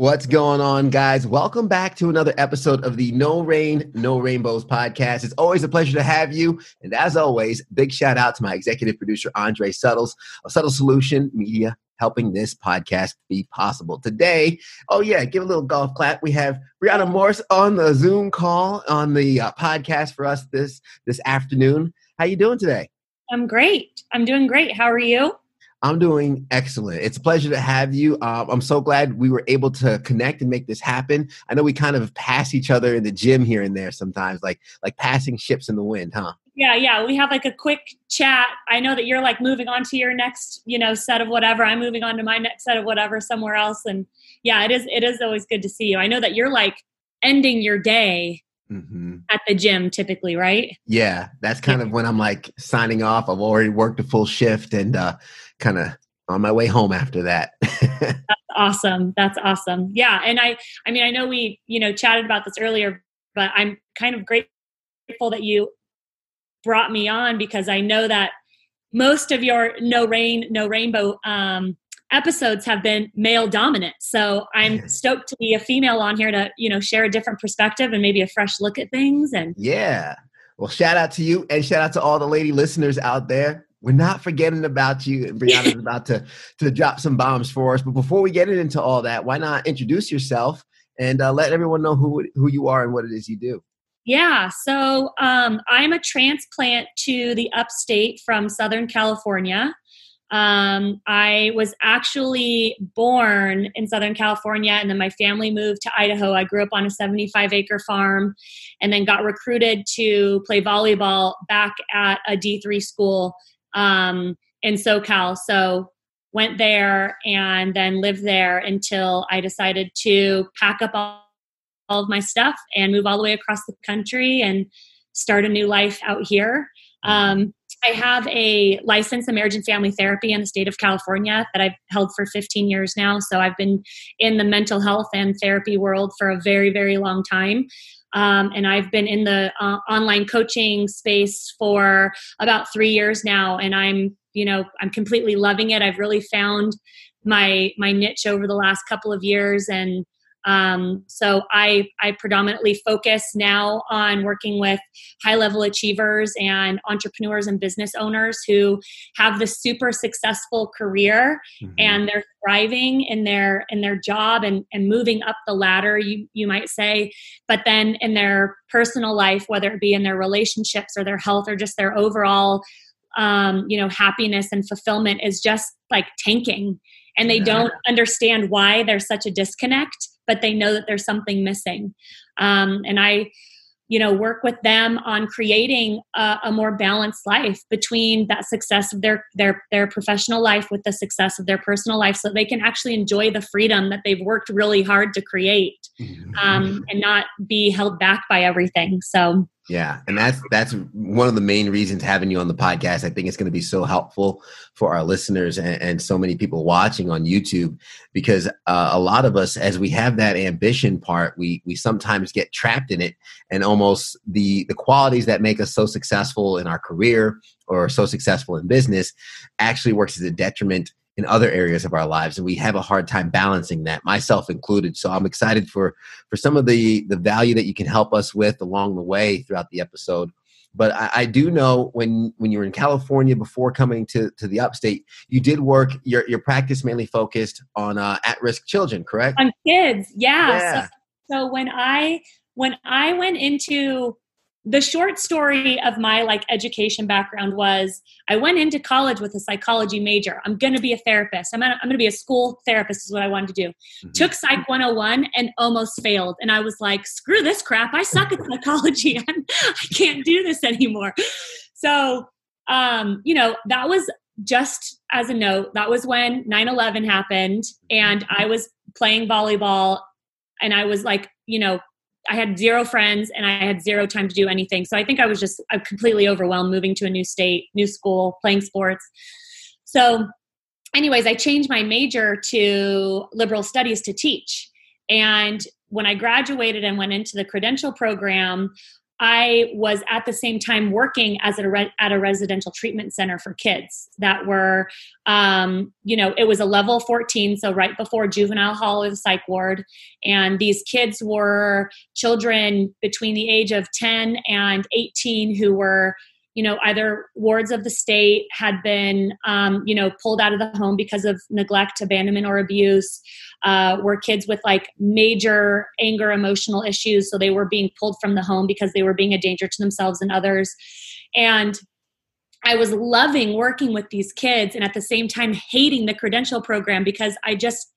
What's going on, guys? Welcome back to another episode of the No Rain, No Rainbows podcast. It's always a pleasure to have you. And as always, big shout out to my executive producer, Andre Suttles, a Subtle Solution Media, helping this podcast be possible. Today, oh yeah, give a little golf clap. We have Brianna Morse on the Zoom call on the uh, podcast for us this this afternoon. How you doing today? I'm great. I'm doing great. How are you? I'm doing excellent. It's a pleasure to have you. Um, I'm so glad we were able to connect and make this happen. I know we kind of pass each other in the gym here and there sometimes, like like passing ships in the wind, huh? Yeah, yeah. We have like a quick chat. I know that you're like moving on to your next, you know, set of whatever. I'm moving on to my next set of whatever somewhere else. And yeah, it is. It is always good to see you. I know that you're like ending your day Mm-hmm. at the gym typically right yeah that's kind of when i'm like signing off i've already worked a full shift and uh kind of on my way home after that. That's awesome. That's awesome. Yeah, and I I mean I know we, you know, chatted about this earlier, but I'm kind of grateful that you brought me on because I know that most of your no rain no rainbow um episodes have been male dominant. So I'm stoked to be a female on here to, you know, share a different perspective and maybe a fresh look at things and Yeah. Well, shout out to you and shout out to all the lady listeners out there. We're not forgetting about you. And Brianna's about to, to drop some bombs for us. But before we get into all that, why not introduce yourself and uh, let everyone know who, who you are and what it is you do? Yeah, so um, I'm a transplant to the upstate from Southern California. Um, I was actually born in Southern California, and then my family moved to Idaho. I grew up on a 75 acre farm and then got recruited to play volleyball back at a D3 school um, in SoCal. So went there and then lived there until I decided to pack up all, all of my stuff and move all the way across the country and start a new life out here. Um, I have a license in marriage and family therapy in the state of California that I've held for 15 years now. So I've been in the mental health and therapy world for a very, very long time. Um, and I've been in the uh, online coaching space for about three years now, and I'm, you know, I'm completely loving it. I've really found my my niche over the last couple of years, and um, so I, I predominantly focus now on working with high level achievers and entrepreneurs and business owners who have the super successful career mm-hmm. and they're thriving in their in their job and, and moving up the ladder you you might say but then in their personal life whether it be in their relationships or their health or just their overall um, you know happiness and fulfillment is just like tanking. And they don't understand why there's such a disconnect but they know that there's something missing. Um, and I, you know, work with them on creating a, a, more balanced life between that success of their their their professional life with the success of their personal life, so they can actually enjoy the freedom that they've worked really hard to create, mm-hmm. um, and not be held back by everything. So yeah, and that's that's one of the main reasons having you on the podcast. I think it's going to be so helpful for our listeners and, and so many people watching on YouTube because uh, a lot of us, as we have that ambition part, we we sometimes get trapped in it, and almost the the qualities that make us so successful in our career or so successful in business actually works as a detriment in other areas of our lives and we have a hard time balancing that myself included so i'm excited for for some of the the value that you can help us with along the way throughout the episode but I, I, do know when when you were in California before coming to to the upstate, you did work your your practice mainly focused on uh, at risk children, correct? On kids, yeah. yeah. So, so when I when I went into the short story of my like education background was I went into college with a psychology major. I'm going to be a therapist. I'm going to be a school therapist is what I wanted to do. Mm-hmm. Took Psych 101 and almost failed. And I was like, screw this crap. I suck at psychology. I'm, I can't do this anymore. So, um, you know, that was just as a note, that was when 9 11 happened. And I was playing volleyball and I was like, you know, I had zero friends and I had zero time to do anything. So I think I was just completely overwhelmed moving to a new state, new school, playing sports. So anyways, I changed my major to liberal studies to teach. And when I graduated and went into the credential program, I was at the same time working as a re- at a residential treatment center for kids that were, um, you know, it was a level 14, so right before juvenile hall or the psych ward. And these kids were children between the age of 10 and 18 who were you know either wards of the state had been um, you know pulled out of the home because of neglect abandonment or abuse uh, were kids with like major anger emotional issues. So they were being pulled from the home because they were being a danger to themselves and others. And I was loving working with these kids and at the same time hating the credential program because I just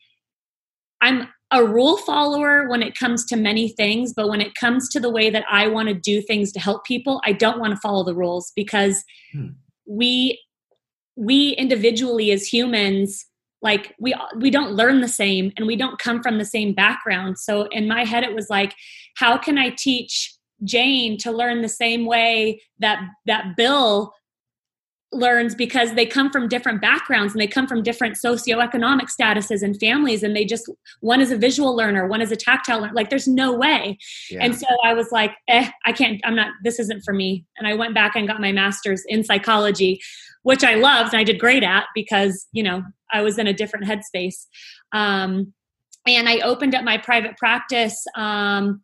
I'm a rule follower when it comes to many things, but when it comes to the way that I want to do things to help people, I don't want to follow the rules because hmm. we we individually as humans like we we don't learn the same and we don't come from the same background. So in my head it was like how can I teach Jane to learn the same way that that Bill learns because they come from different backgrounds and they come from different socioeconomic statuses and families and they just one is a visual learner one is a tactile learner like there's no way. Yeah. and so i was like eh i can't i'm not this isn't for me. And i went back and got my master's in psychology which i loved and i did great at because you know i was in a different headspace. Um, and i opened up my private practice um,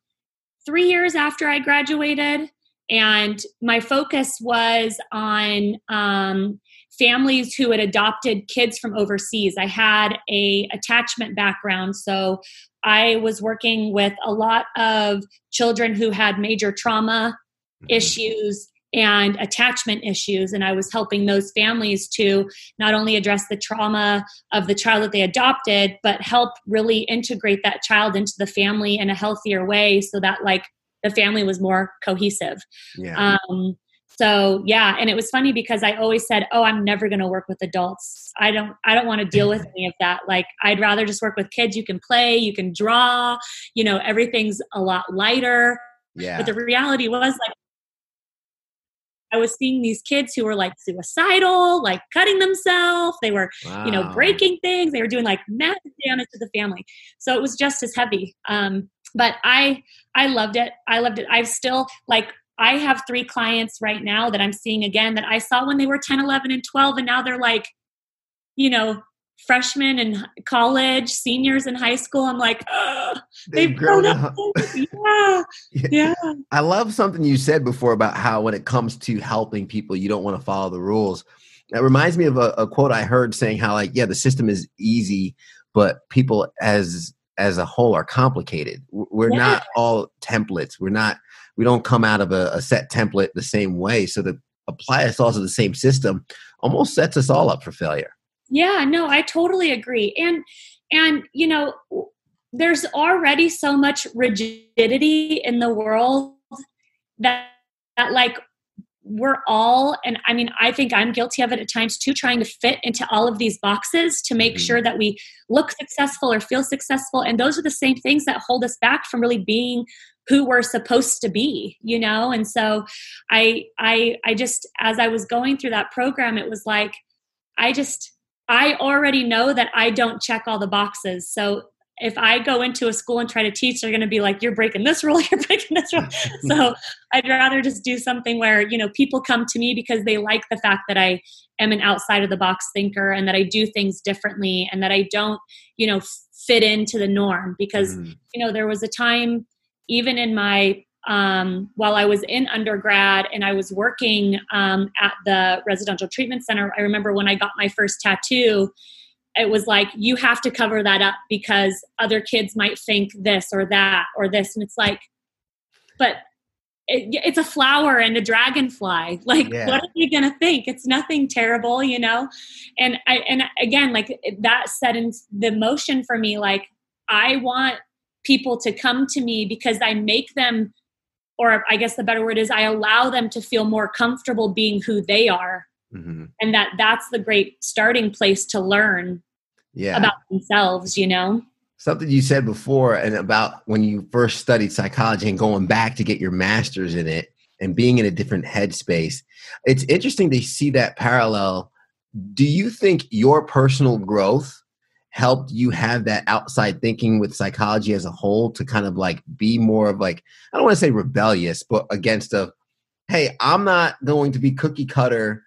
three years after i graduated and my focus was on um, families who had adopted kids from overseas i had a attachment background so i was working with a lot of children who had major trauma mm-hmm. issues and attachment issues and i was helping those families to not only address the trauma of the child that they adopted but help really integrate that child into the family in a healthier way so that like the family was more cohesive. Yeah. Um, so yeah, and it was funny because I always said, "Oh, I'm never going to work with adults. I don't I don't want to deal with any of that. Like I'd rather just work with kids. You can play, you can draw, you know, everything's a lot lighter." Yeah. But the reality was like I was seeing these kids who were like suicidal, like cutting themselves. They were, wow. you know, breaking things. They were doing like massive damage to the family. So it was just as heavy. Um, but I I loved it. I loved it. I've still like I have three clients right now that I'm seeing again that I saw when they were 10, 11 and 12 and now they're like you know freshmen in college, seniors in high school. I'm like, they've, they've grown, grown up. yeah, yeah. I love something you said before about how when it comes to helping people, you don't want to follow the rules. That reminds me of a, a quote I heard saying how like, yeah, the system is easy, but people as as a whole are complicated. We're yeah. not all templates. We're not. We don't come out of a, a set template the same way. So to apply us all to the same system almost sets us all up for failure. Yeah, no, I totally agree. And and you know, there's already so much rigidity in the world that that like we're all and i mean i think i'm guilty of it at times too trying to fit into all of these boxes to make mm-hmm. sure that we look successful or feel successful and those are the same things that hold us back from really being who we're supposed to be you know and so i i i just as i was going through that program it was like i just I already know that I don't check all the boxes. So if I go into a school and try to teach, they're going to be like, "You're breaking this rule. You're breaking this rule." so I'd rather just do something where you know people come to me because they like the fact that I am an outside of the box thinker and that I do things differently and that I don't you know fit into the norm. Because mm. you know there was a time even in my um, while I was in undergrad and I was working um, at the residential treatment center, I remember when I got my first tattoo, it was like, you have to cover that up because other kids might think this or that or this. And it's like, but it, it's a flower and a dragonfly. Like, yeah. what are you going to think? It's nothing terrible, you know? And I, and again, like that set in the motion for me, like, I want people to come to me because I make them or I guess the better word is I allow them to feel more comfortable being who they are. Mm-hmm. And that that's the great starting place to learn yeah. about themselves, you know? Something you said before and about when you first studied psychology and going back to get your master's in it and being in a different headspace. It's interesting to see that parallel do you think your personal growth helped you have that outside thinking with psychology as a whole to kind of like be more of like I don't want to say rebellious, but against a hey, I'm not going to be cookie cutter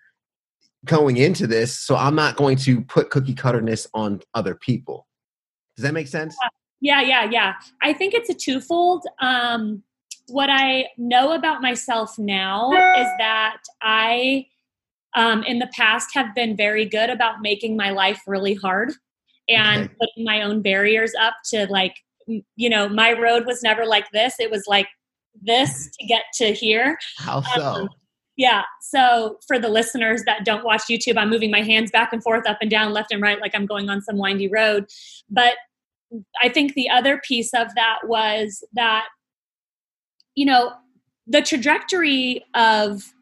going into this, so I'm not going to put cookie cutterness on other people. Does that make sense? Yeah, yeah, yeah. I think it's a twofold. Um, what I know about myself now is that I, um, in the past, have been very good about making my life really hard and okay. putting my own barriers up to like, you know, my road was never like this. It was like this to get to here. How so? Um, yeah. So for the listeners that don't watch YouTube, I'm moving my hands back and forth, up and down, left and right, like I'm going on some windy road. But I think the other piece of that was that, you know, the trajectory of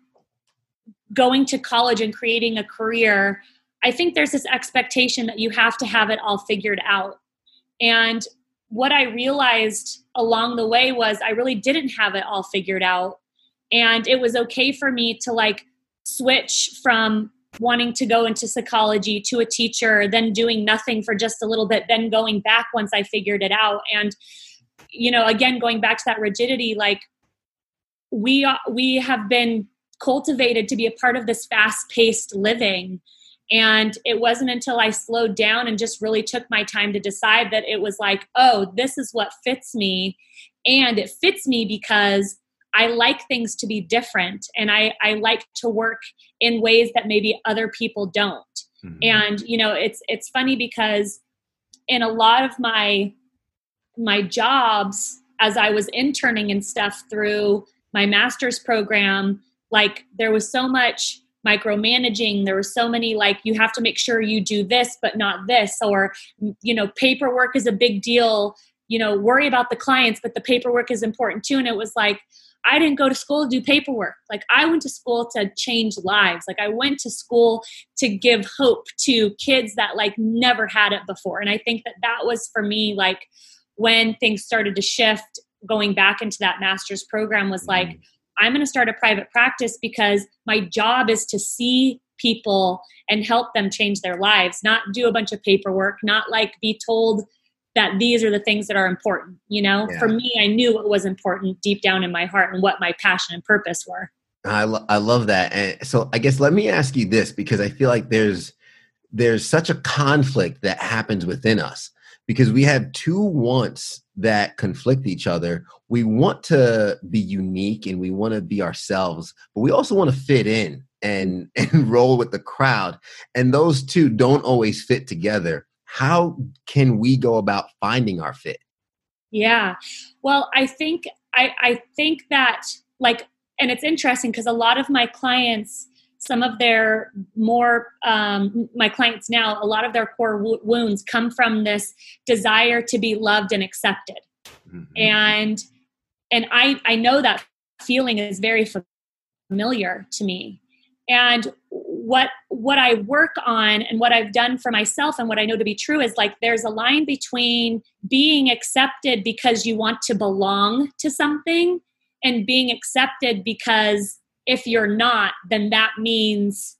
going to college and creating a career, I think there's this expectation that you have to have it all figured out. And what I realized along the way was I really didn't have it all figured out. And it was okay for me to like switch from wanting to go into psychology to a teacher, then doing nothing for just a little bit, then going back once I figured it out. And, you know, again, going back to that rigidity, like we, we have been cultivated to be a part of this fast paced living. And it wasn't until I slowed down and just really took my time to decide that it was like, oh, this is what fits me. And it fits me because I like things to be different and I, I like to work in ways that maybe other people don't. Mm-hmm. And you know, it's it's funny because in a lot of my my jobs as I was interning and stuff through my master's program, like there was so much micromanaging there were so many like you have to make sure you do this but not this or you know paperwork is a big deal you know worry about the clients but the paperwork is important too and it was like I didn't go to school to do paperwork. Like I went to school to change lives. Like I went to school to give hope to kids that like never had it before. And I think that that was for me like when things started to shift going back into that master's program was like mm. I'm going to start a private practice because my job is to see people and help them change their lives, not do a bunch of paperwork, not like be told that these are the things that are important you know? Yeah. for me i knew what was important deep down in my heart and what my passion and purpose were. I, lo- I love that and so i guess let me ask you this because i feel like there's there's such a conflict that happens within us because we have two wants that conflict each other. We want to be unique and we want to be ourselves but we also want to fit in and and roll with the crowd and those two don't always fit together how can we go about finding our fit? Yeah. Well i think i i think that like and it's interesting because a lot of my clients some of their more um, my clients now a lot of their core w- wounds come from this desire to be loved and accepted. Mm-hmm. and and i i know that feeling is very familiar to me. And what what I work on and what I've done for myself and what I know to be true is like there's a line between being accepted because you want to belong to something and being accepted because if you're not then that means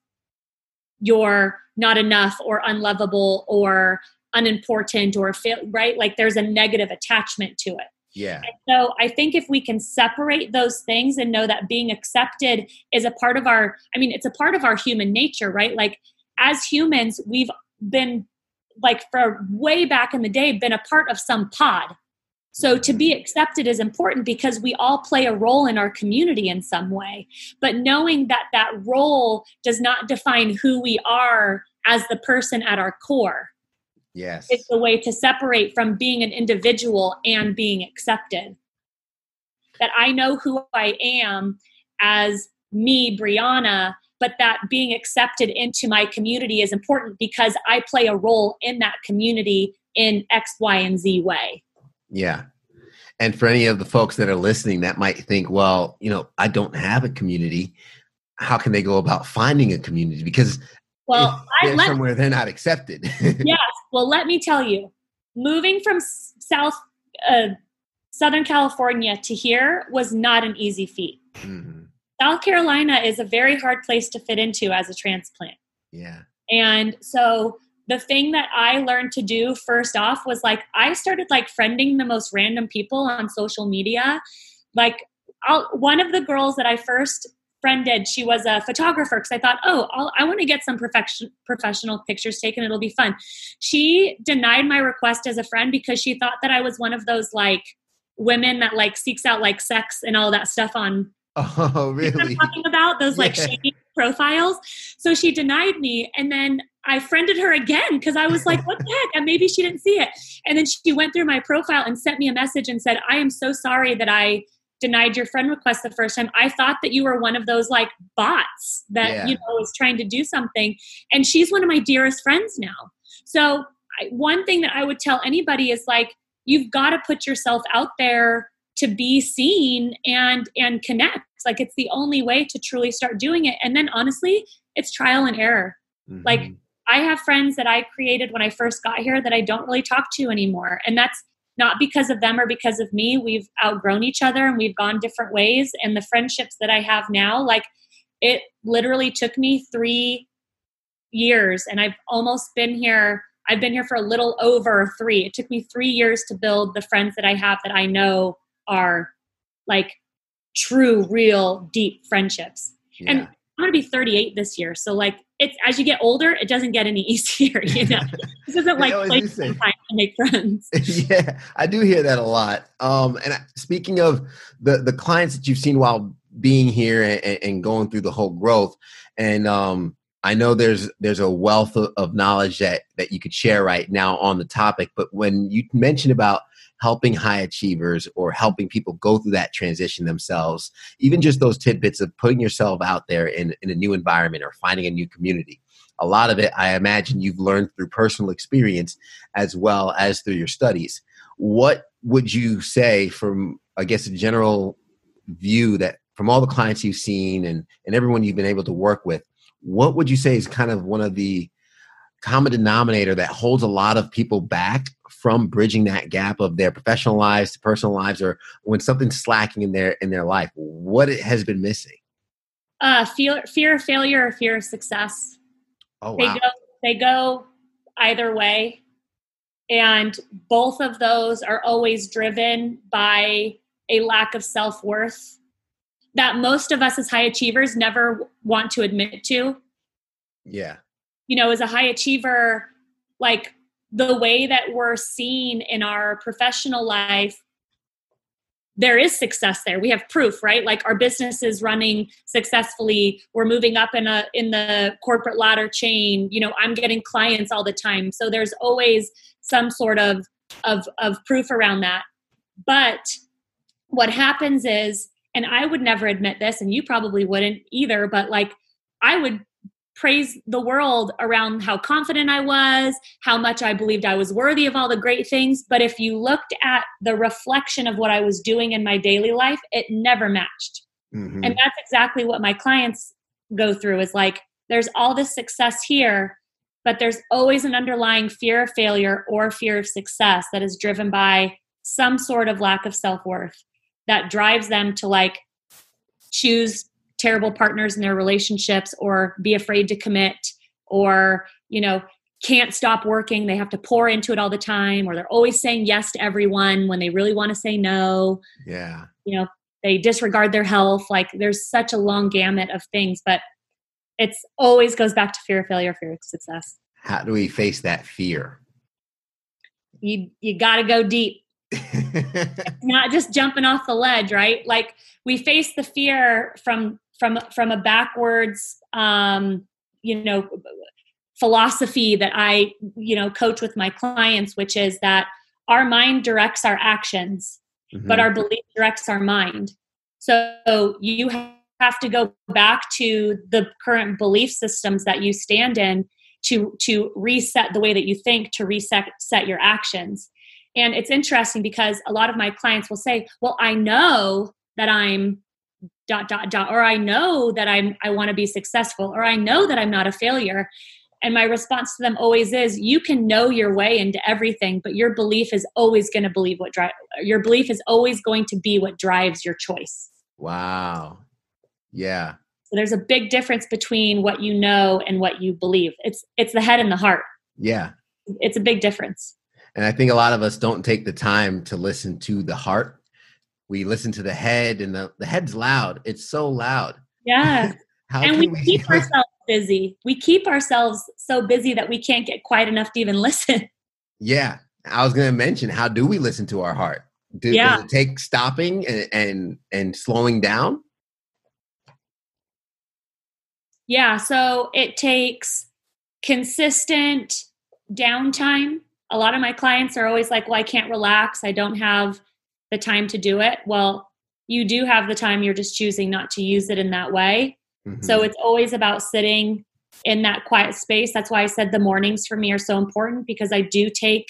you're not enough or unlovable or unimportant or right? Like there's a negative attachment to it yeah. And so I think if we can separate those things and know that being accepted is a part of our, I mean, it's a part of our human nature, right? Like as humans, we've been like for way back in the day, been a part of some pod. So to be accepted is important because we all play a role in our community in some way. But knowing that that role does not define who we are as the person at our core Yes. It's a way to separate from being an individual and being accepted. That I know who I am as me, Brianna, but that being accepted into my community is important because I play a role in that community in X, Y, and Z way. Yeah. And for any of the folks that are listening that might think, well, you know, I don't have a community. How can they go about finding a community? Because well, I let, somewhere they're not accepted. yes. Well, let me tell you, moving from South uh, Southern California to here was not an easy feat. Mm-hmm. South Carolina is a very hard place to fit into as a transplant. Yeah. And so the thing that I learned to do first off was like I started like friending the most random people on social media. Like I'll, one of the girls that I first friended, she was a photographer because I thought, oh, I'll, i want to get some profession, professional pictures taken. It'll be fun. She denied my request as a friend because she thought that I was one of those like women that like seeks out like sex and all that stuff on. Oh, really? talking about those like yeah. shady profiles. So she denied me, and then I friended her again because I was like, what the heck? And maybe she didn't see it. And then she went through my profile and sent me a message and said, I am so sorry that I denied your friend request the first time. I thought that you were one of those like bots that, yeah. you know, was trying to do something. And she's one of my dearest friends now. So, I, one thing that I would tell anybody is like, you've got to put yourself out there to be seen and and connect like it's the only way to truly start doing it and then honestly it's trial and error mm-hmm. like I have friends that I created when I first got here that I don't really talk to anymore. And that's not because of them or because of me. We've outgrown each other and we've gone different ways. And the friendships that I have now, like it literally took me three years and I've almost been here. I've been here for a little over three. It took me three years to build the friends that I have that I know are like true, real, deep friendships. Yeah. And I'm going to be 38 this year. So like it's as you get older, it doesn't get any easier. You know, this isn't like to make friends. yeah, I do hear that a lot. Um, and speaking of the the clients that you've seen while being here and, and going through the whole growth, and um, I know there's there's a wealth of, of knowledge that that you could share right now on the topic. But when you mentioned about helping high achievers or helping people go through that transition themselves, even just those tidbits of putting yourself out there in, in a new environment or finding a new community. A lot of it, I imagine, you've learned through personal experience as well as through your studies. What would you say from, I guess, a general view that from all the clients you've seen and, and everyone you've been able to work with, what would you say is kind of one of the common denominator that holds a lot of people back from bridging that gap of their professional lives to personal lives or when something's slacking in their in their life what it has been missing uh fear fear of failure or fear of success oh wow. they go they go either way. And both of those are always driven by a lack of self-worth that most of us as high achievers never want to admit to. Yeah. You know as a high achiever like the way that we're seen in our professional life there is success there. We have proof right? Like our business is running successfully. We're moving up in a in the corporate ladder chain. You know i'm getting clients all the time. So there's always some sort of of of proof around that. But what happens is and i would never admit this and you probably wouldn't either but like i would praise the world around how confident I was, how much I believed I was worthy of all the great things. But if you looked at the reflection of what I was doing in my daily life, it never matched. Mm-hmm. And that's exactly what my clients go through is like, there's all this success here, but there's always an underlying fear of failure or fear of success that is driven by some sort of lack of self worth that drives them to like choose terrible partners in their relationships or be afraid to commit or you know can't stop working. They have to pour into it all the time or they're always saying yes to everyone when they really want to say no. Yeah. You know they disregard their health. Like there's such a long gamut of things but it's always goes back to fear of failure fear of success. How do we face that fear? You you got to go deep. Not just jumping off the ledge right? Like we face the fear from from from a backwards um, you know philosophy that I you know coach with my clients, which is that our mind directs our actions, mm-hmm. but our belief directs our mind. So you have to go back to the current belief systems that you stand in to to reset the way that you think to reset set your actions and it's interesting because a lot of my clients will say well i know that i'm dot dot dot or i know that i'm i want to be successful or i know that i'm not a failure and my response to them always is you can know your way into everything but your belief is always going to believe what drive your belief is always going to be what drives your choice wow yeah So there's a big difference between what you know and what you believe. It's it's the head and the heart. Yeah. It's a big difference. And I think a lot of us don't take the time to listen to the heart. We listen to the head and the, the head's loud. It's so loud. Yeah. And we we keep ourselves busy. We keep ourselves so busy that we can't get quiet enough to even listen. Yeah. I was gonna mention how do we listen to our heart? Do, Yeah. Does it take stopping and, and and slowing down? Yeah, so it takes consistent downtime. A lot of my clients are always like, Well, I can't relax. I don't have the time to do it. Well, you do have the time, you're just choosing not to use it in that way. So Mhm. it's always about sitting in that quiet space. That's why I said the mornings for me are so important because I do take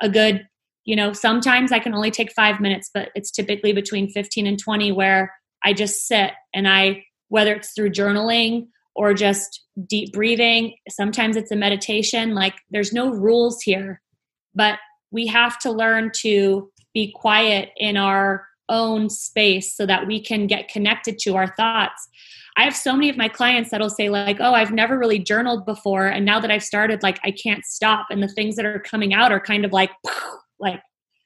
a good, you know, sometimes I can only take five minutes, but it's typically between 15 and 20 where I just sit and I, whether it's through journaling or just deep breathing, sometimes it's a meditation. Like there's no rules here, but we have to learn to be quiet in our own space so that we can get connected to our thoughts. I have so many of my clients that'll say like, "Oh, I've never really journaled before and now that I've started like I can't stop and the things that are coming out are kind of like like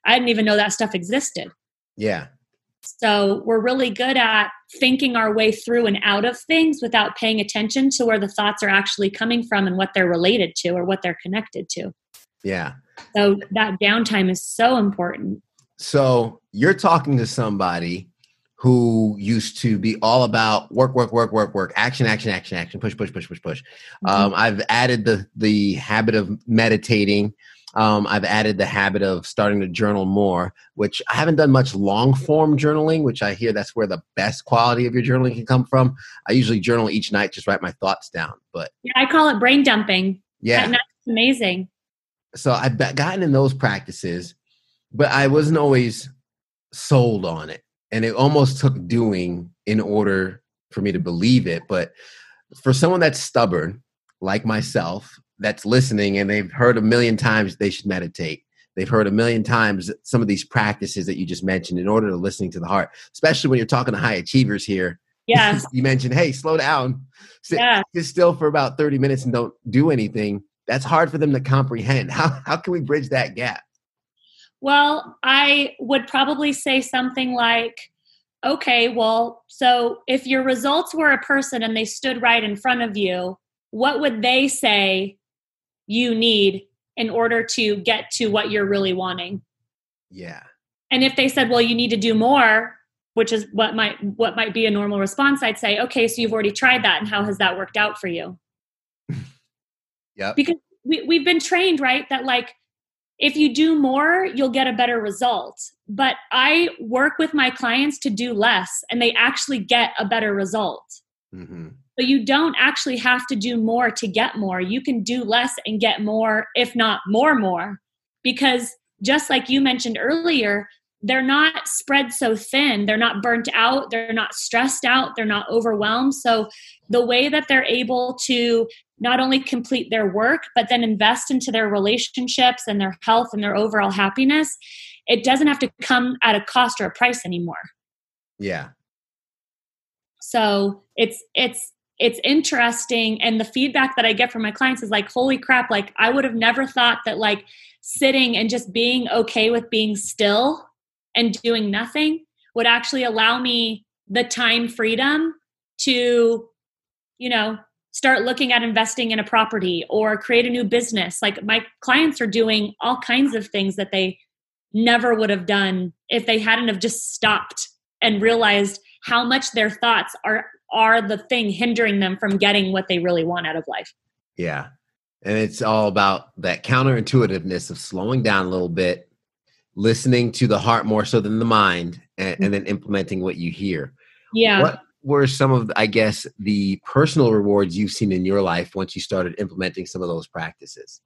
I didn't even know that stuff existed." yeah. So, we're really good at thinking our way through and out of things without paying attention to where the thoughts are actually coming from and what they're related to or what they're connected to. Yeah. So, that downtime is so important. So you're talking to somebody who used to be all about work, work, work, work, work, action, action, action, action, push, push, push, push, push. Um, I've added the the habit of meditating. Um, I've added the habit of starting to journal more, which I haven't done much long form journaling, which I hear that's where the best quality of your journaling can come from. I usually journal each night, just write my thoughts down. But Yeah, I call it brain dumping. yeah, that's amazing. so I've gotten in those practices, but I wasn't always sold on it. And it almost took doing in order for me to believe it. But for someone that's stubborn, like myself, that's listening and they've heard a million times they should meditate. They've heard a million times some of these practices that you just mentioned in order to listening to the heart, especially when you're talking to high achievers here. Yes. you mentioned, hey, slow down, sit, Yeah. sit still for about 30 minutes and don't do anything. That's hard for them to comprehend. How, how can we bridge that gap? Well, I would probably say something like, okay, well, so if your results were a person and they stood right in front of you, what would they say you need in order to get to what you're really wanting? Yeah. And if they said, well, you need to do more, which is what might what might be a normal response, I'd say, okay, so you've already tried that and how has that worked out for you? yeah. because we, we've been trained right that like if you do more you'll get a better result. But i work with my clients to do less and they actually get a better result. Hmm but you don't actually have to do more to get more. You can do less and get more if not more more. Because just like you mentioned earlier they're not spread so thin. They're not burnt out. They're not stressed out. They're not overwhelmed. So the way that they're able to not only complete their work but then invest into their relationships and their health and their overall happiness it doesn't have to come at a cost or a price anymore Yeah. so it's it's it's interesting and the feedback that i get from my clients is like holy crap like i would have never thought that like sitting and just being okay with being still and doing nothing would actually allow me the time freedom to you know start looking at investing in a property or create a new business like my clients are doing all kinds of things that they never would have done if they hadn't have just stopped and realized how much their thoughts are are the thing hindering them from getting what they really want out of life. Yeah. And it's all about that counterintuitiveness of slowing down a little bit, listening to the heart more so than the mind, and, and then mm-hmm. implementing what you hear. Yeah. What were some of, I guess, the personal rewards you've seen in your life once you started implementing some of those practices?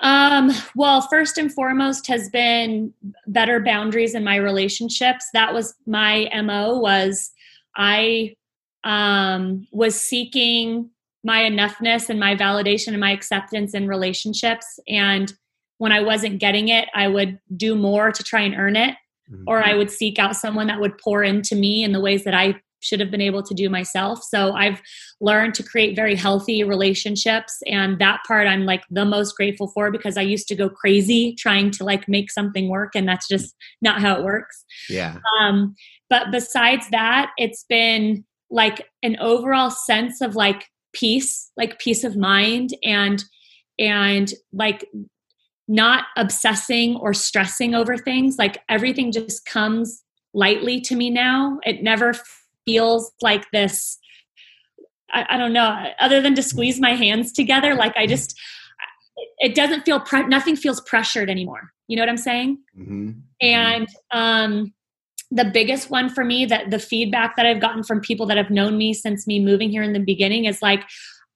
Um, well, first and foremost has been better boundaries in my relationships. That was my MO was I um was seeking my enoughness and my validation and my acceptance in relationships and when I wasn't getting it, I would do more to try and earn it Mhm. or I would seek out someone that would pour into me in the ways that I should have been able to do myself. So I've learned to create very healthy relationships and that part I'm like the most grateful for because I used to go crazy trying to like make something work and that's just not how it works. Yeah. Um but besides that, it's been like an overall sense of like peace, like peace of mind and and like not obsessing or stressing over things. Like everything just comes lightly to me now. It never feels like this. I, I don't know, other than to squeeze my hands together, like I just, it doesn't feel, pre- nothing feels pressured anymore. You know what I'm saying? Mm-hmm. And, um, the biggest one for me that the feedback that I've gotten from people that have known me since me moving here in the beginning is like,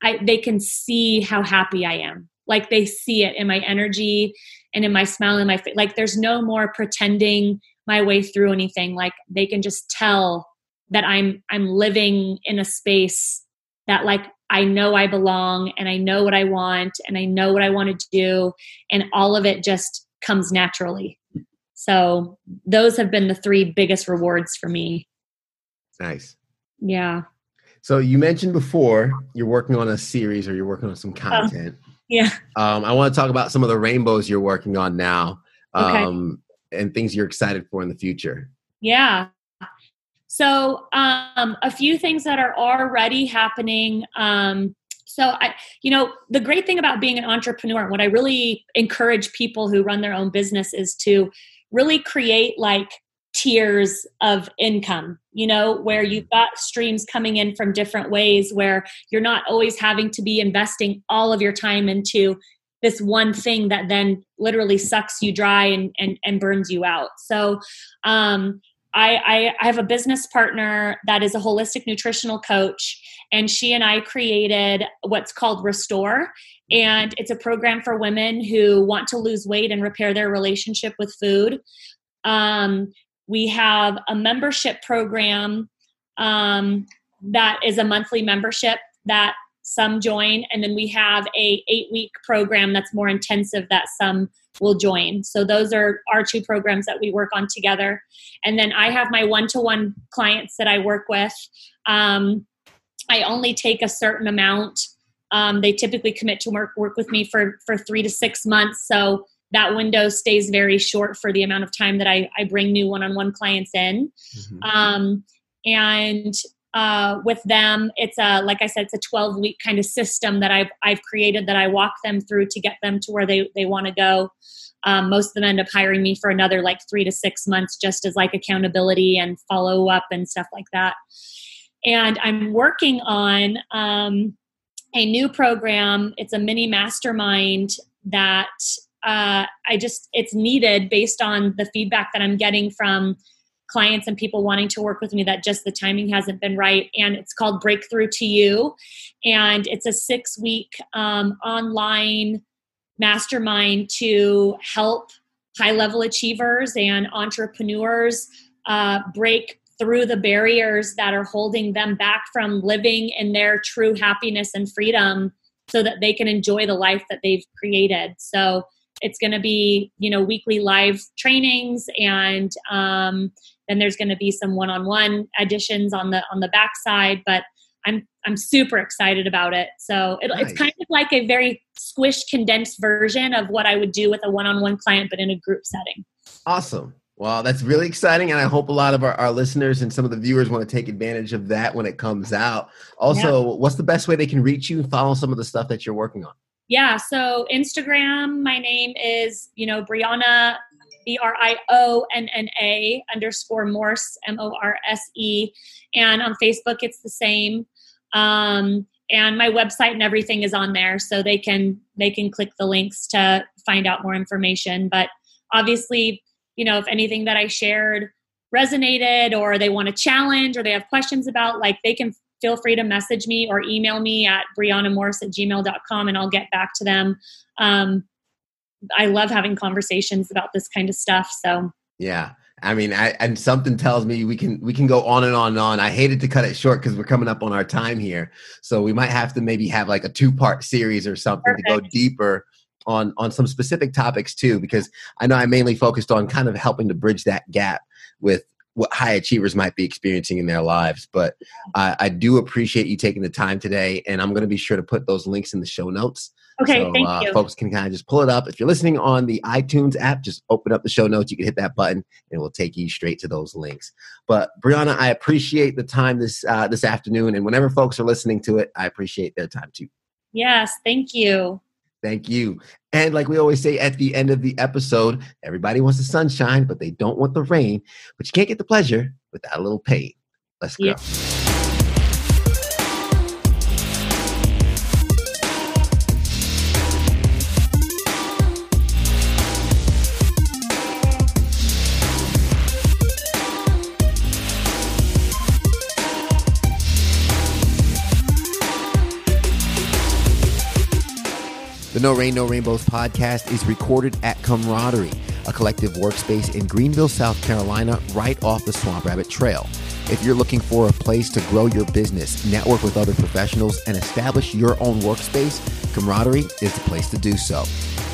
I, they can see how happy I am like they see it in my energy and in my smile and my face like there's no more pretending my way through anything like they can just tell that i'm i'm living in a space that like i know i belong and i know what i want and i know what i want to do and all of it just comes naturally so those have been the three biggest rewards for me nice yeah so you mentioned before you're working on a series or you're working on some oh. content oh. Yeah. Um, I want to talk about some of the rainbows you're working on now um, okay. and things you're excited for in the future. Yeah. So, um, a few things that are already happening. Um, so, I, you know, the great thing about being an entrepreneur, what I really encourage people who run their own business is to really create like tiers of income, you know, where you've mm-hmm. got streams coming in from different ways, where you're not always having to be investing all of your time into this one thing that then literally sucks you dry and, and, and burns you out. So, um, I, I, have a business partner that is a holistic nutritional coach, and she and I created what's called Restore. And it's a program for women who want to lose weight and repair their relationship with food. Um, we have a membership program um, that is a monthly membership that some join and then we have a eight week program that's more intensive that some will join. So those are our two programs that we work on together. And then i have my one-to-one clients that i work with. Um, i only take a certain amount. Um, they typically commit to work work with me for for three to six months. So that window stays very short for the amount of time that I, I bring new one-on-one clients in. Mm-hmm. Um, and uh, with them, it's a like I said, it's a 12 week kind of system that I've I've created that I walk them through to get them to where they they want to go. Um, most of them end up hiring me for another like three to six months, just as like accountability and follow up and stuff like that. And I'm working on um, a new program. It's a mini mastermind that uh, I just it's needed based on the feedback that I'm getting from clients and people wanting to work with me that just the timing hasn't been right. And it's called breakthrough to you. And it's a six week um, online mastermind to help high level achievers and entrepreneurs uh, break through the barriers that are holding them back from living in their true happiness and freedom so that they can enjoy the life that they've created. So it's going to be you know weekly live trainings and um, then there's going to be some one-on-one additions on the on the backside but i'm i'm super excited about it so it, nice. it's kind of like a very squished condensed version of what i would do with a one-on-one client but in a group setting awesome well, that's really exciting. And I hope a lot of our, our listeners and some of the viewers want to take advantage of that when it comes out. Also, yeah. what's the best way they can reach you and follow some of the stuff that you're working on? yeah, so Instagram, my name is, you know, Brionna, B R I O N N A underscore Morse, M O R S E. And on Facebook, it's the same. Um, and my website and everything is on there so they can they can click the links to find out more information but obviously you know if anything that i shared resonated or they want to challenge or they have questions about like they can feel free to message me or email me at briannamorse at gmail.com and I'll get back to them. Um, I love having conversations about this kind of stuff. So yeah. I mean, I, and something tells me we can we can go on and on and on. I hated to cut it short because we're coming up on our time here, so we might have to maybe have like a two part series or something Perfect. to go deeper on on some specific topics too. Because I know I mainly focused on kind of helping to bridge that gap with what high achievers might be experiencing in their lives. But I, I do appreciate you taking the time today, and I'm going to be sure to put those links in the show notes. Okay, so, thank uh, you. Folks can kind of just pull it up. If you're listening on the iTunes app, just open up the show notes. You can hit that button, and it will take you straight to those links. But Brianna, I appreciate the time this uh, this afternoon, and whenever folks are listening to it, I appreciate their time too. Yes, thank you. Thank you. And like we always say at the end of the episode, everybody wants the sunshine, but they don't want the rain. But you can't get the pleasure without a little pain. Let's go. Yeah. No Rain, No Rainbows podcast is recorded at Camaraderie, a collective workspace in Greenville, South Carolina, right off the Swamp Rabbit Trail. If you're looking for a place to grow your business, network with other professionals, and establish your own workspace, Camaraderie is the place to do so.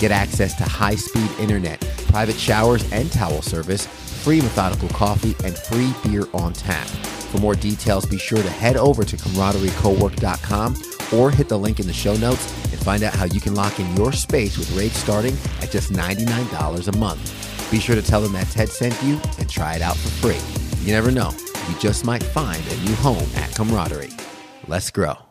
Get access to high speed internet, private showers and towel service, free methodical coffee, and free beer on tap. For more details, be sure to head over to camaraderiecowork.com or hit the link in the show notes find out how you can lock in your space with rates starting at just $99 a month. Be sure to tell them that Ted sent you and try it out for free. You never know, you just might find a new home at Camaraderie. Let's grow.